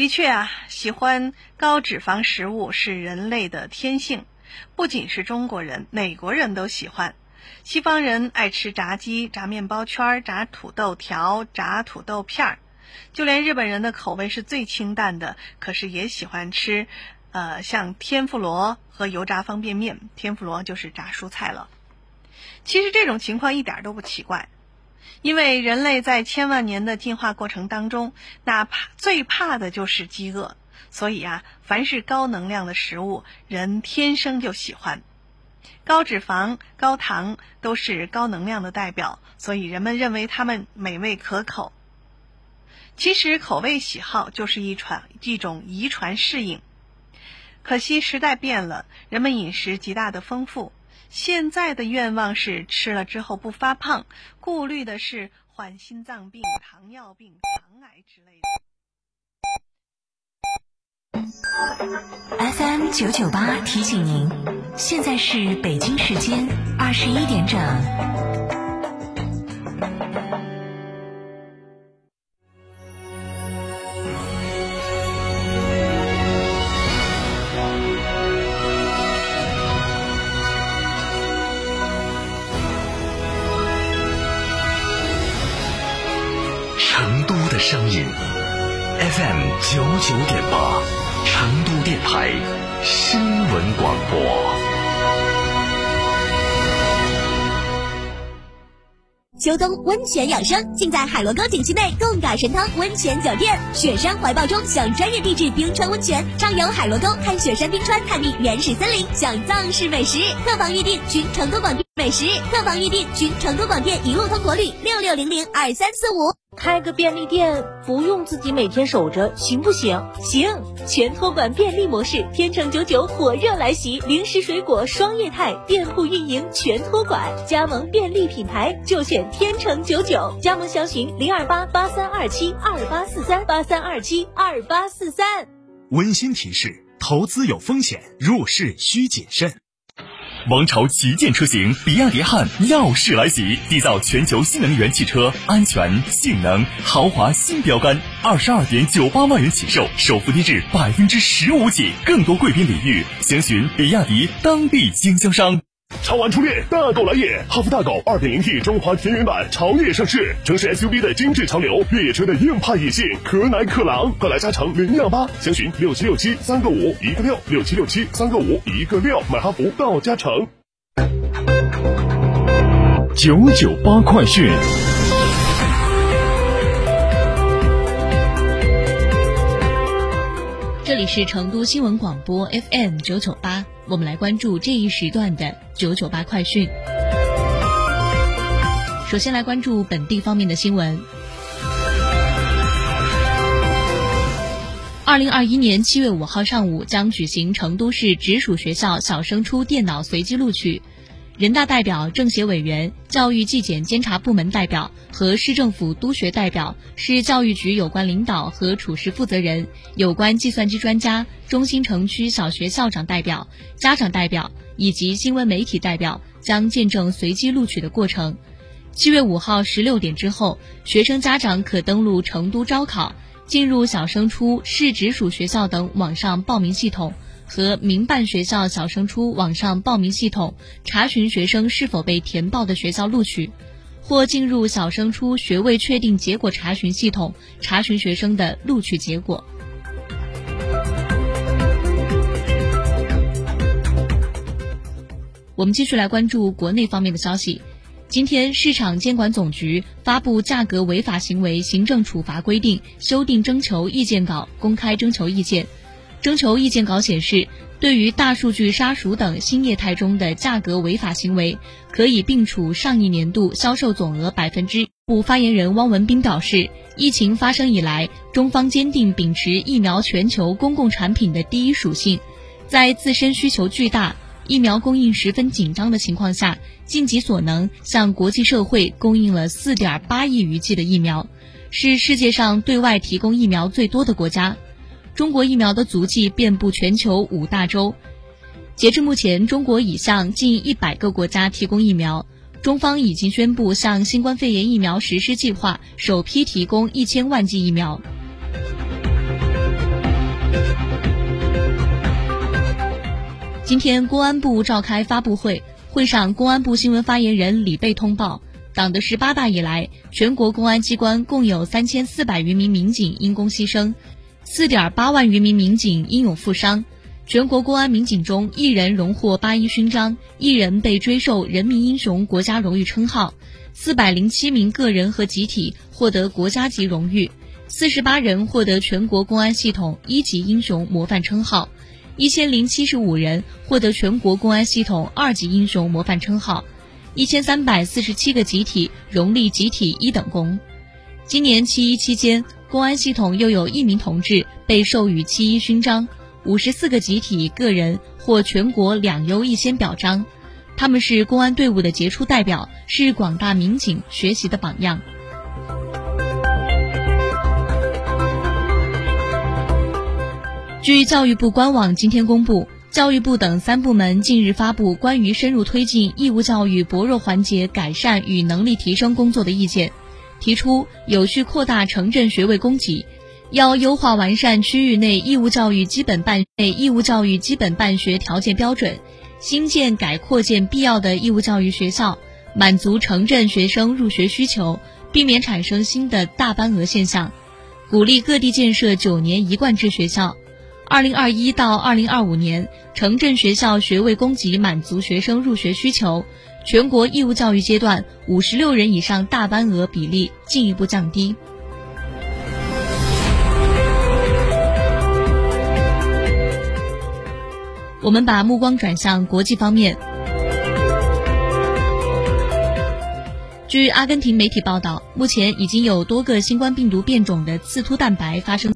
的确啊，喜欢高脂肪食物是人类的天性，不仅是中国人，美国人都喜欢。西方人爱吃炸鸡、炸面包圈、炸土豆条、炸土豆片儿，就连日本人的口味是最清淡的，可是也喜欢吃，呃，像天妇罗和油炸方便面。天妇罗就是炸蔬菜了。其实这种情况一点都不奇怪。因为人类在千万年的进化过程当中，哪怕最怕的就是饥饿，所以啊，凡是高能量的食物，人天生就喜欢。高脂肪、高糖都是高能量的代表，所以人们认为它们美味可口。其实口味喜好就是一传一种遗传适应。可惜时代变了，人们饮食极大的丰富。现在的愿望是吃了之后不发胖，顾虑的是患心脏病、糖尿病、肠癌之类的。FM 九九八提醒您，现在是北京时间二十一点整。声音 FM 九九点八，成都电台新闻广播。秋冬温泉养生，尽在海螺沟景区内贡嘎神汤温泉酒店。雪山怀抱中享专业地质冰川温泉，畅游海螺沟看雪山冰川，探秘原始森林，享藏式美食。客房预订寻成都广电美食，客房预订寻成都广电一路通国旅六六零零二三四五。开个便利店不用自己每天守着，行不行？行，全托管便利模式，天成九九火热来袭，零食水果双业态，店铺运营全托管，加盟便利品牌就选天成九九，加盟详询零二八八三二七二八四三八三二七二八四三。温馨提示：投资有风险，入市需谨慎。王朝旗舰车型比亚迪汉耀世来袭，缔造全球新能源汽车安全、性能、豪华新标杆，二十二点九八万元起售，首付低至百分之十五起，更多贵宾领域，详询比亚迪当地经销商。超玩初恋，大狗来也！哈弗大狗 2.0T 中华田园版潮野上市，城市 SUV 的精致潮流，越野车的硬派野性，可奶可狼，快来加诚零幺八，详询六七六七三个五一个六六七六七三个五一个六，买哈弗到加诚。九九八快讯。这里是成都新闻广播 FM 九九八，我们来关注这一时段的九九八快讯。首先来关注本地方面的新闻。二零二一年七月五号上午将举行成都市直属学校小升初电脑随机录取。人大代表、政协委员、教育纪检监察部门代表和市政府督学代表、市教育局有关领导和处室负责人、有关计算机专家、中心城区小学校长代表、家长代表以及新闻媒体代表将见证随机录取的过程。七月五号十六点之后，学生家长可登录成都招考，进入小升初市直属学校等网上报名系统。和民办学校小升初网上报名系统查询学生是否被填报的学校录取，或进入小升初学位确定结果查询系统查询学生的录取结果。我们继续来关注国内方面的消息。今天，市场监管总局发布《价格违法行为行政处罚规定》修订征求意见稿，公开征求意见。征求意见稿显示，对于大数据杀熟等新业态中的价格违法行为，可以并处上一年度销售总额百分之。部发言人汪文斌表示，疫情发生以来，中方坚定秉持疫苗全球公共产品的第一属性，在自身需求巨大、疫苗供应十分紧张的情况下，尽己所能向国际社会供应了四点八亿余剂的疫苗，是世界上对外提供疫苗最多的国家。中国疫苗的足迹遍布全球五大洲。截至目前中国已向近一百个国家提供疫苗。中方已经宣布向新冠肺炎疫苗实施计划首批提供一千万剂疫苗。今天公安部召开发布会会上公安部新闻发言人李蓓通报。党的十八大以来全国公安机关共有三千四百余名民警因公牺牲。四点八万余名民警英勇负伤。全国公安民警中，一人荣获八一勋章，一人被追授人民英雄国家荣誉称号，四百零七名个人和集体获得国家级荣誉，四十八人获得全国公安系统一级英雄模范称号，一千零七十五人获得全国公安系统二级英雄模范称号，一千三百四十七个集体荣立集体一等功。今年七一期间，公安系统又有一名同志被授予七一勋章。五十四个集体个人获全国两优一先表彰，他们是公安队伍的杰出代表，是广大民警学习的榜样。据教育部官网今天公布，教育部等三部门近日发布关于深入推进义务教育薄弱环节改善与能力提升工作的意见，提出有序扩大城镇学位供给。要优化完善区域内义务教育基本办义务教育基本办学条件标准，新建改扩建必要的义务教育学校，满足城镇学生入学需求，避免产生新的大班额现象，鼓励各地建设九年一贯制学校。二零二一到二零二五年，城镇学校学位供给满足学生入学需求，全国义务教育阶段五十六人以上大班额比例进一步降低。我们把目光转向国际方面。据阿根廷媒体报道，目前已经有多个新冠病毒变种的刺突蛋白发生。